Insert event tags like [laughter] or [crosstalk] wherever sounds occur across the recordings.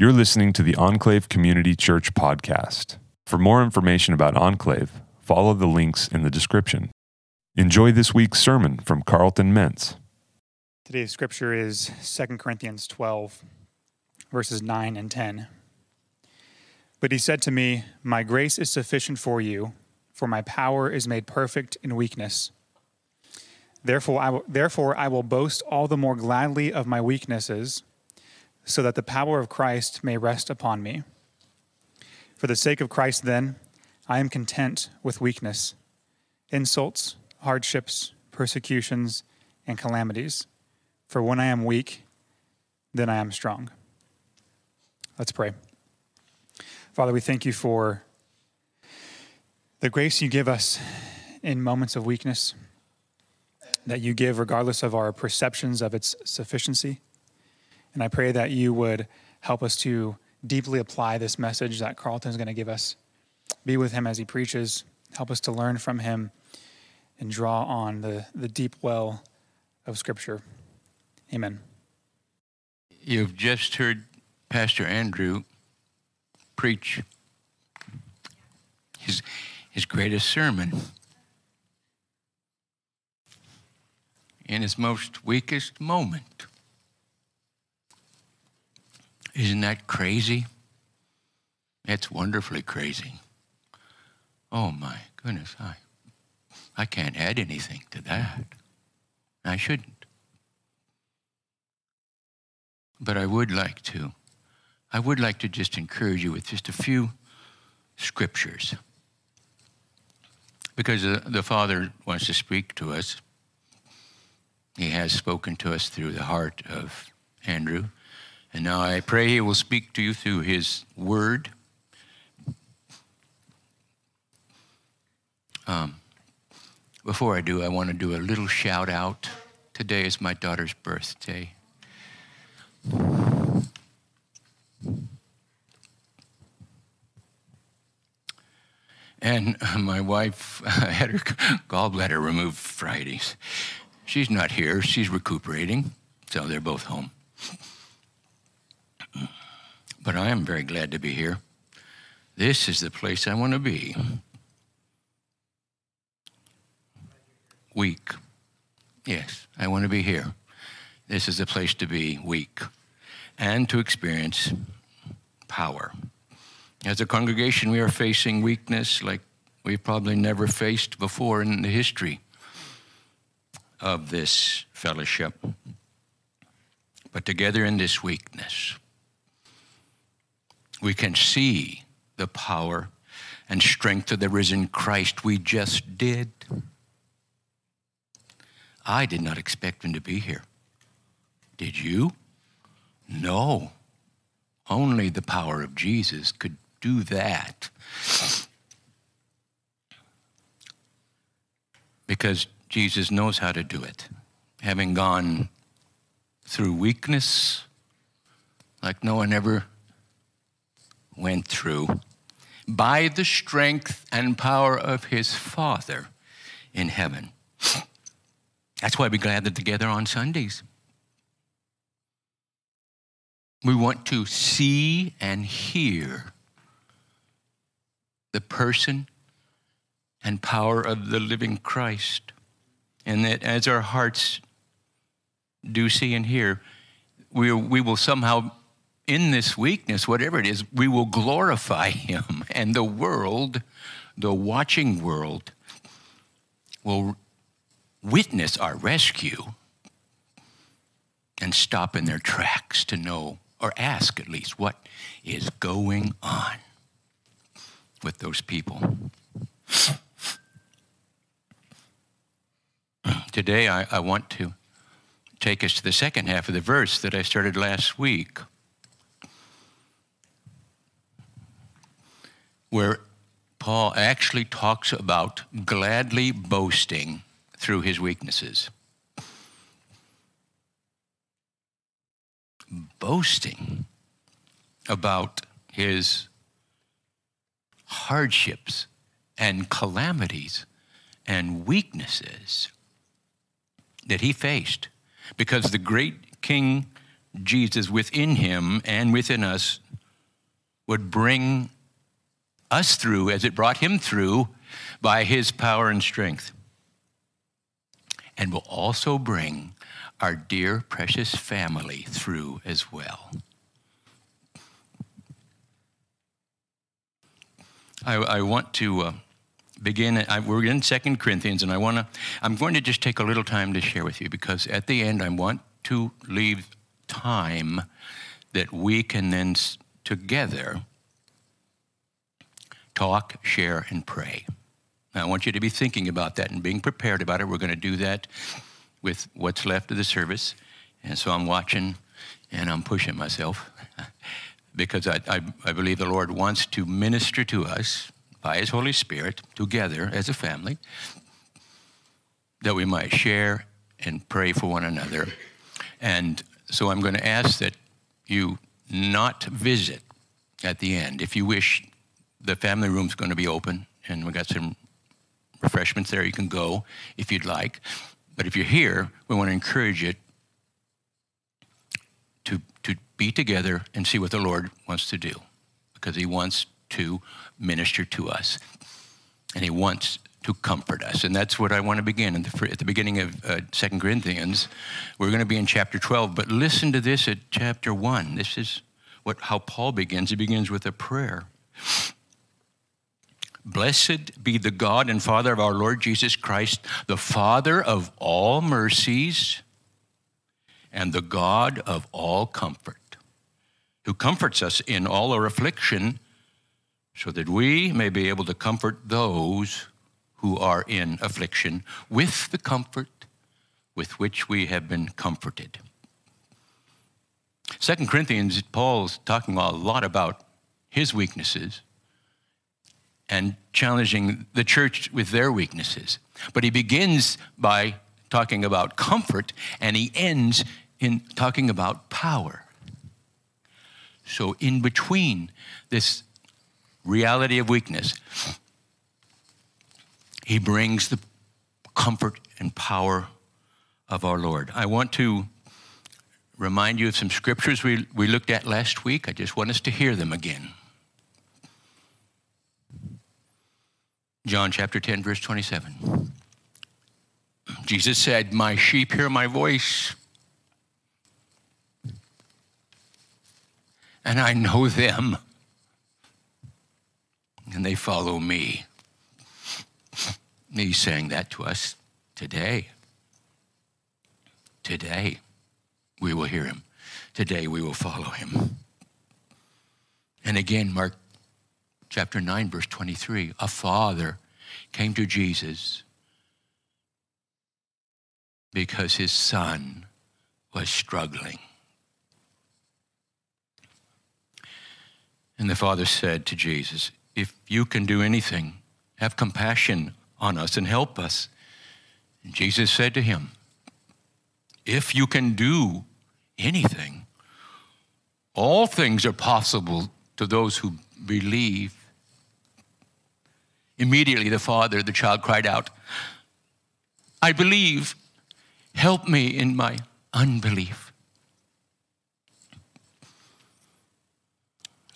You're listening to the Enclave Community Church podcast. For more information about Enclave, follow the links in the description. Enjoy this week's sermon from Carlton Meents. Today's scripture is 2 Corinthians 12, verses 9 and 10. But he said to me, My grace is sufficient for you, for my power is made perfect in weakness. Therefore I, will, therefore, I will boast all the more gladly of my weaknesses, so that the power of Christ may rest upon me. For the sake of Christ, then, I am content with weakness, insults, hardships, persecutions, and calamities. For when I am weak, then I am strong. Let's pray. Father, we thank you for the grace you give us in moments of weakness, that you give regardless of our perceptions of its sufficiency. And I pray that you would help us to deeply apply this message that Carlton is going to give us. Be with him as he preaches. Help us to learn from him and draw on the, the deep well of Scripture. Amen. You've just heard Pastor Andrew preach his, his greatest sermon. In his most weakest moment. Isn't that crazy? It's wonderfully crazy. Oh my goodness, I, I can't add anything to that. I shouldn't. But I would like to. I would like to just encourage you with just a few scriptures. Because the, the Father wants to speak to us. He has spoken to us through the heart of Andrew. And now I pray He will speak to you through His Word. Um, before I do, I want to do a little shout out. Today is my daughter's birthday. And [laughs] my wife [laughs] had her gallbladder removed Fridays. She's not here, she's recuperating, so they're both home. But I am very glad to be here. This is the place I want to be. Weak. Yes, I want to be here. This is the place to be weak and to experience power. As a congregation, we are facing weakness like we've probably never faced before in the history of this fellowship. But together in this weakness, we can see the power and strength of the risen Christ we just did. I did not expect him to be here. Did you? No. Only the power of Jesus could do that. Because Jesus knows how to do it. Having gone through weakness like no one ever went through, by the strength and power of his Father in heaven. That's why we gather together on Sundays. We want to see and hear the person and power of the living Christ. And that as our hearts do see and hear, we, we will somehow, in this weakness, whatever it is, we will glorify Him. [laughs] And the world, the watching world, will witness our rescue and stop in their tracks to know or ask at least what is going on with those people. [sniffs] Today, I, I, want to take us to the second half of the verse that I started last week, where Paul actually talks about gladly boasting through his weaknesses. boasting about his hardships and calamities and weaknesses that he faced because the great King Jesus within him and within us would bring us through as it brought him through by his power and strength. And will also bring our dear, precious family through as well. I, I want to uh, begin. I, we're in Second Corinthians, and I want to. I'm going to just take a little time to share with you because at the end, I want to leave time that we can then together talk, share, and pray. Now, I want you to be thinking about that and being prepared about it. We're going to do that with what's left of the service. And so I'm watching and I'm pushing myself [laughs] because I, I, I, believe the Lord wants to minister to us by His Holy Spirit together as a family that we might share and pray for one another. And so I'm going to ask that you not visit at the end. If you wish, the family room's going to be open and we got some refreshments there. You can go if you'd like. But if you're here, we want to encourage you to, to be together and see what the Lord wants to do because He wants to minister to us and He wants to comfort us. And that's what I want to begin the, at the beginning of uh, 2 Corinthians. We're going to be in chapter 12, but listen to this at chapter 1. This is what, how Paul begins. He begins with a prayer. Blessed be the God and Father of our Lord Jesus Christ, the Father of all mercies and the God of all comfort, who comforts us in all our affliction, so that we may be able to comfort those who are in affliction with the comfort with which we have been comforted. Second Corinthians, Paul's talking a lot about his weaknesses and challenging the church with their weaknesses. But he begins by talking about comfort and he ends in talking about power. So, in between this reality of weakness, he brings the comfort and power of our Lord. I want to remind you of some scriptures we, we looked at last week. I just want us to hear them again. John chapter 10, verse 27. Jesus said, My sheep hear my voice, and I know them, and they follow me. He's saying that to us today. Today, we will hear him. Today, we will follow him. And again, Mark chapter 9, verse 23, a father came to Jesus because his son was struggling. And the father said to Jesus, If you can do anything, have compassion on us and help us. And Jesus said to him, If you can do anything, all things are possible to those who believe. Immediately, the father, the child cried out, I believe, help me in my unbelief.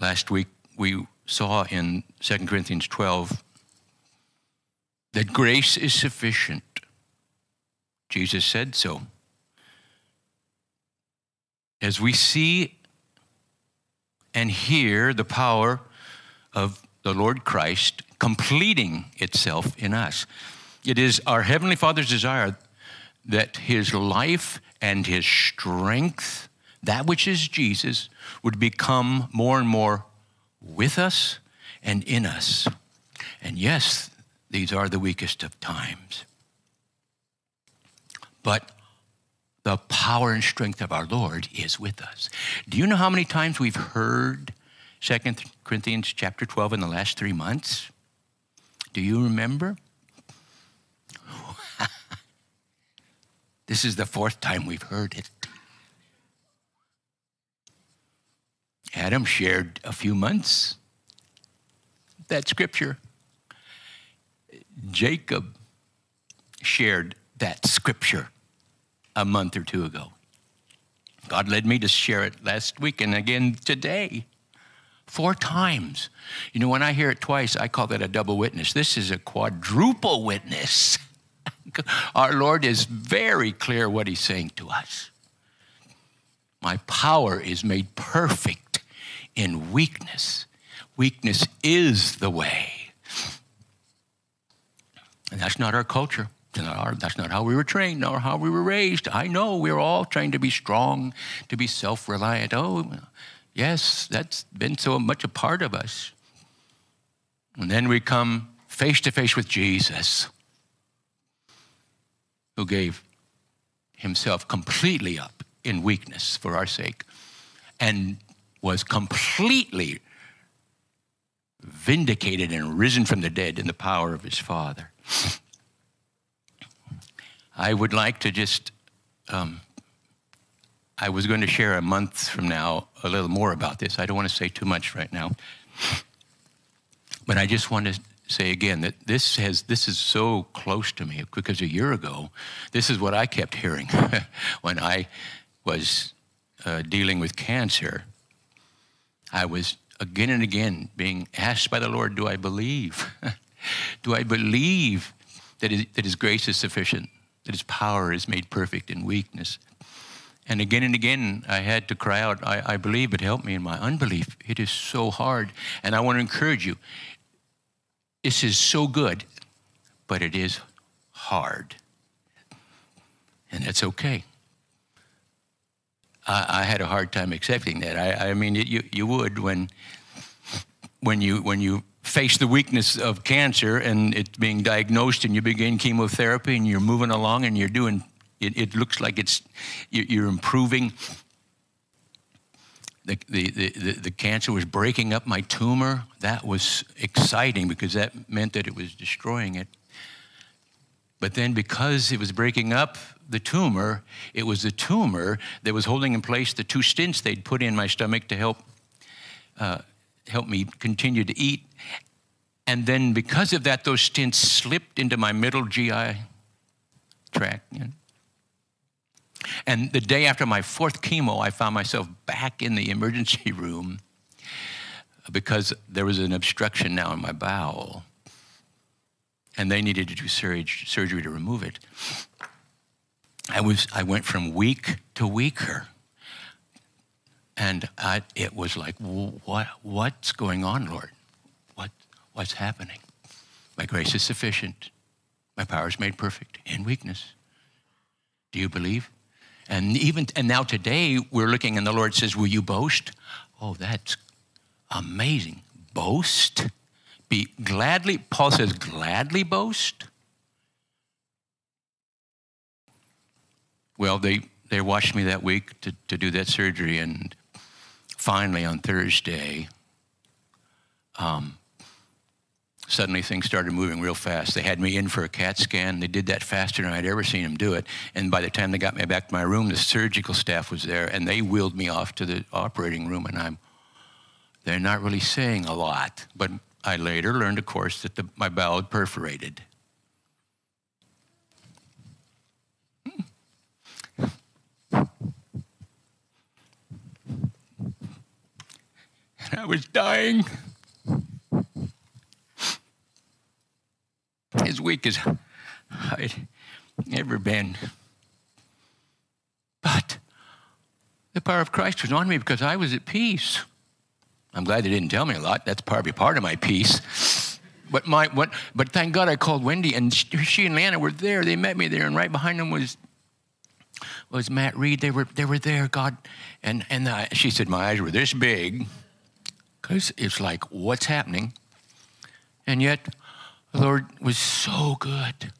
Last week, we saw in 2 Corinthians 12 that grace is sufficient. Jesus said so. As we see and hear the power of the Lord Christ completing itself in us. It is our Heavenly Father's desire that His life and His strength, that which is Jesus, would become more and more with us and in us. And yes, these are the weakest of times. But the power and strength of our Lord is with us. Do you know how many times we've heard 2 Corinthians chapter 12 in the last three months? Do you remember? this is the fourth time we've heard it. Adam shared a few months that scripture. Jacob shared that scripture a month or two ago. God led me to share it last week and again today. Four times. You know, when I hear it twice, I call that a double witness. This is a quadruple witness. [laughs] Our Lord is very clear what He's saying to us. My power is made perfect in weakness. Weakness is the way. And that's not our culture. That's not, our, that's not how we were trained nor how we were raised. I know we are all trained to be strong, to be self reliant. Oh, yes, that's been so much a part of us. And then we come face to face with Jesus, who gave himself completely up in weakness for our sake and was completely vindicated and risen from the dead in the power of his Father. [laughs] I would like to just, um, I was going to share a month from now a little more about this. I don't want to say too much right now. But I just want to say again that this has this is so close to me because a year ago, this is what I kept hearing [laughs] when I was uh, dealing with cancer. I was again and again being asked by the Lord, Do I believe? [laughs] Do I believe that his, that his grace is sufficient, that His power is made perfect in weakness? And again and again, I had to cry out, I, I believe, but help me in my unbelief. It is so hard. And I want to encourage you this is so good, but it is hard. And that's okay. I, I had a hard time accepting that. I, I mean, it, you, you would when, when, you, when you face the weakness of cancer and it's being diagnosed and you begin chemotherapy and you're moving along and you're doing, it, it looks like it's, you're improving. The, the, the, the cancer was breaking up my tumor. That was exciting because that meant that it was destroying it. But then, because it was breaking up the tumor, it was the tumor that was holding in place the two stents they'd put in my stomach to help, uh, help me continue to eat. And then, because of that, those stents slipped into my middle GI tract. You know? And the day after my fourth chemo, I found myself back in the emergency [laughs] room because there was an obstruction now in my bowel and they needed to do surgery to remove it. I, was, I went from weak to weaker. And I, it was like, what, what's going on, Lord? What, what's happening? My grace is sufficient. My power is made perfect in weakness. Do you believe? And even and now today we're looking and the Lord says, Will you boast? Oh, that's amazing. Boast? be gladly, Paul says, gladly boast. Well, they, they watched me that week to, to do that surgery, and finally on Thursday, um, suddenly things started moving real fast. They had me in for a CAT scan. They did that faster than I'd ever seen them do it. And by the time they got me back to my room, the surgical staff was there, and they wheeled me off to the operating room, and I'm, they're not really saying a lot, but I later learned, of course, that the, my bowel had perforated. Hmm. [laughs] And I was dying. As weak as I'd ever been. But the power of Christ was on me because I was at peace. I'm glad they didn't tell me a lot. That's probably part of my peace. But my what? But thank God I called Wendy, and she and Lana were there. They met me there, and right behind them was was Matt Reed. They were they were there. God, and and she said my eyes were this big, because it's like what's happening, and yet the Lord was so good,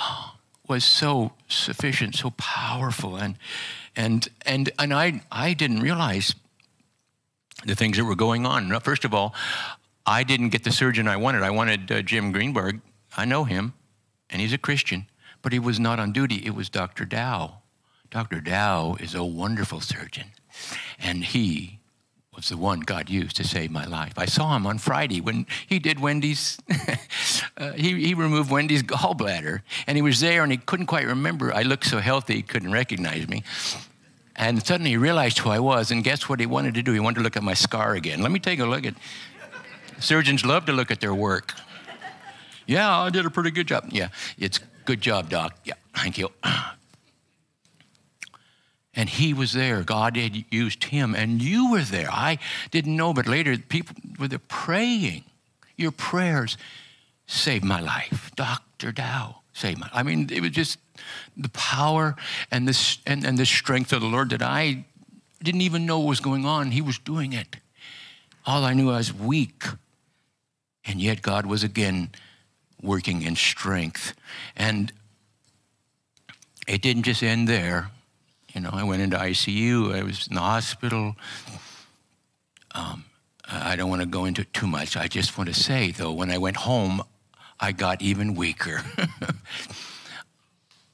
oh, was so sufficient, so powerful, and and and and I I didn't realize the things that were going on. First of all, I didn't get the surgeon I wanted. I wanted uh, Jim Greenberg. I know him, and he's a Christian, but he was not on duty. It was Dr. Dow. Dr. Dow is a wonderful surgeon, and he was the one God used to save my life. I saw him on Friday when he did Wendy's, [laughs] uh, he, he removed Wendy's gallbladder, and he was there and he couldn't quite remember. I looked so healthy, he couldn't recognize me. And suddenly he realized who I was, and guess what he wanted to do? He wanted to look at my scar again. Let me take a look at. Surgeons love to look at their work. Yeah, I did a pretty good job. Yeah, it's good job, doc. Yeah, thank you. And he was there. God had used him, and you were there. I didn't know, but later people were there praying. Your prayers saved my life. Dr. Dow saved my I mean, it was just the power and the, and, and the strength of the Lord that I didn't even know what was going on. He was doing it. All I knew I was weak. And yet God was again working in strength. And it didn't just end there. You know, I went into ICU, I was in the hospital. Um, I don't want to go into it too much. I just want to say, though, when I went home, I got even weaker. [laughs]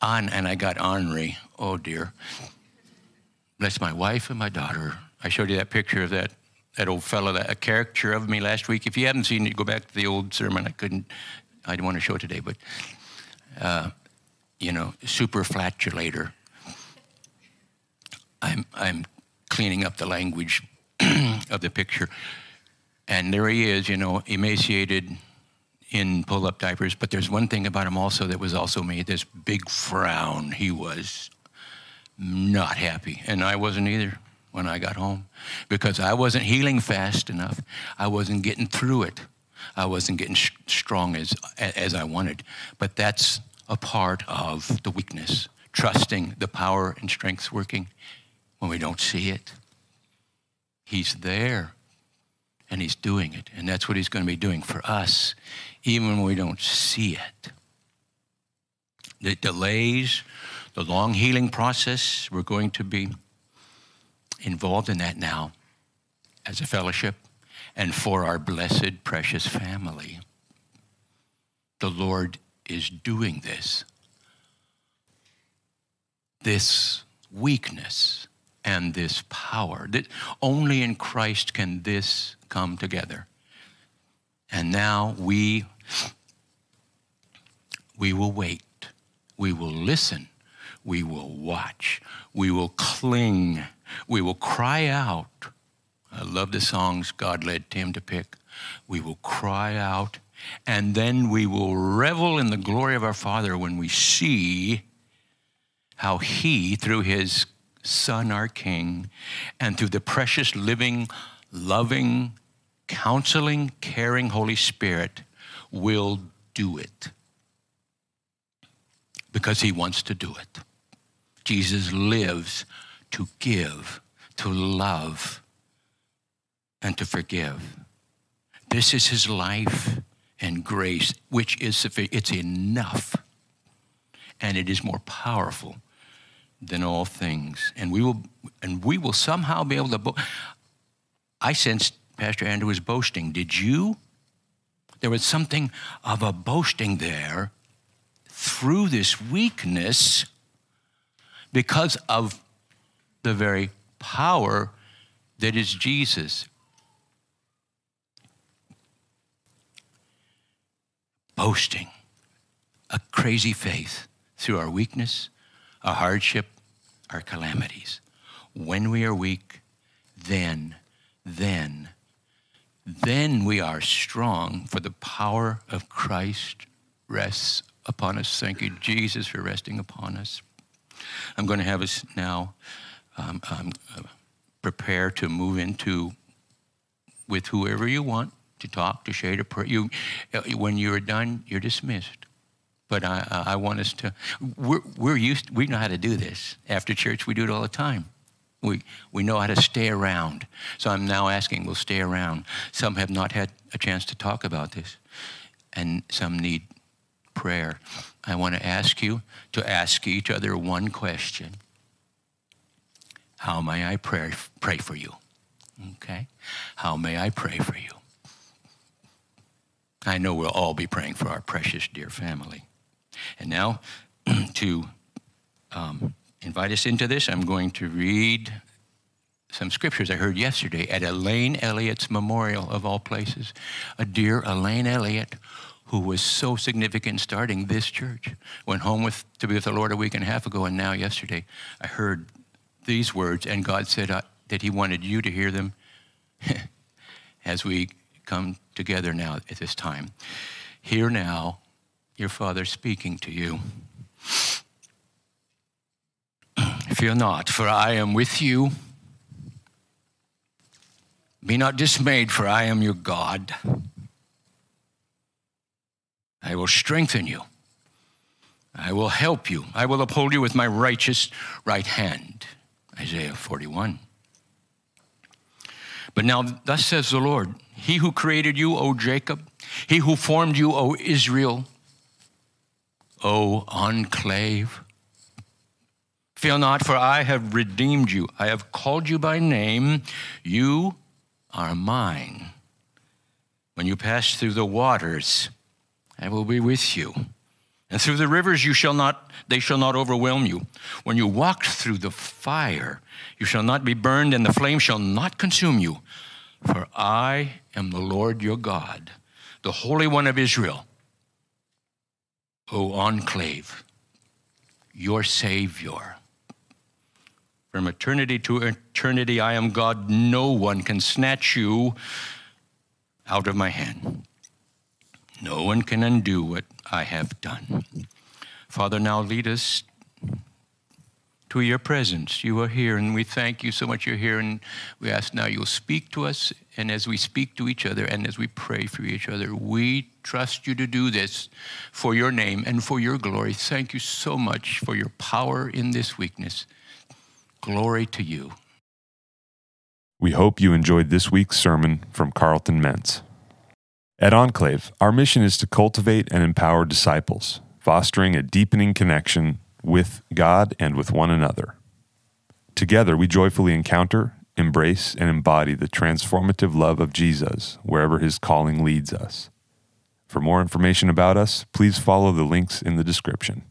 On, and I got ornery. Oh, dear. That's my wife and my daughter. I showed you that picture of that, that old fellow, that, a caricature of me last week. If you haven't seen it, go back to the old sermon. I couldn't, I didn't want to show it today, but, uh, you know, super flatulator. I'm, I'm cleaning up the language [clears throat] of the picture. And there he is, you know, emaciated in pull up diapers. But there's one thing about him also that was also me this big frown. He was not happy. And I wasn't either when I got home because I wasn't healing fast enough. I wasn't getting through it. I wasn't getting sh- strong as, as I wanted. But that's a part of the weakness, trusting the power and strength working when we don't see it. He's there and He's doing it. And that's what He's going to be doing for us, even when we don't see it. The delays, the long healing process, we're going to be involved in that now as a fellowship and for our blessed, precious family. The Lord is doing this. This weakness and this power. That only in Christ can this come together. And now we we will wait. We will listen. We will watch. We will cling. We will cry out. I love the songs God led Tim to pick. We will cry out, and then we will revel in the glory of our Father when we see how He, through His Son, our King, and through the precious, living, loving, counseling, caring Holy Spirit, will do it because He wants to do it. Jesus lives to give, to love, and to forgive. This is His life and grace, which is sufficient. It's enough, and it is more powerful than all things. And we will, and we will somehow be able to. Bo- I sensed Pastor Andrew was boasting. Did you? There was something of a boasting there through this weakness because of the very power that is Jesus. Boasting, a crazy faith through our weakness a hardship, our calamities. When we are weak, then, then, then we are strong, for the power of Christ rests upon us. Thank you, Jesus, for resting upon us. I'm going to have us now um, um, prepare to move into with whoever you want to talk, to share, to pray. You, uh, when you're done, you're dismissed. But I, I want us to, we're, we're used, we know how to do this. After church, we do it all the time. We, we know how to stay around. So I'm now asking, we'll stay around. Some have not had a chance to talk about this, and some need prayer. I want to ask you to ask each other one question How may I pray, pray for you? Okay? How may I pray for you? I know we'll all be praying for our precious dear family. And now, [clears throat] to um, invite us into this, I'm going to read some scriptures I heard yesterday at Elaine Elliott's memorial, of all places. A dear Elaine Elliott, who was so significant starting this church. Went home with, to be with the Lord a week and a half ago, and now yesterday I heard these words, and God said uh, that He wanted you to hear them [laughs] as we come together now at this time. Hear now your Father speaking to you. [clears throat] Fear not, for I am with you. Be not dismayed, for I am your God. I will strengthen you. I will help you. I will uphold you with my righteous right hand. Isaiah 41. But now, thus says the Lord He who created you, O Jacob, he who formed you, O Israel, O enclave. Fear not, for I have redeemed you. I have called you by name. You are mine. When you pass through the waters, I will be with you. And through the rivers you shall not they shall not overwhelm you. When you walk through the fire, you shall not be burned, and the flame shall not consume you. For I am the Lord your God, the Holy One of Israel. O enclave, your Savior. From eternity to eternity, I am God. No one can snatch you out of my hand. No one can undo what I have done. Father, now lead us to your presence. You are here, and we thank you so much you're here. And we ask now you'll speak to us. And as we speak to each other and as we pray for each other, we trust you to do this for your name and for your glory. Thank you so much for your power in this weakness. Glory to you. We hope you enjoyed this week's sermon from Carlton Meents. At Enclave, our mission is to cultivate and empower disciples, fostering a deepening connection with God and with one another. Together, we joyfully encounter, embrace, and embody the transformative love of Jesus wherever his calling leads us. For more information about us, please follow the links in the description.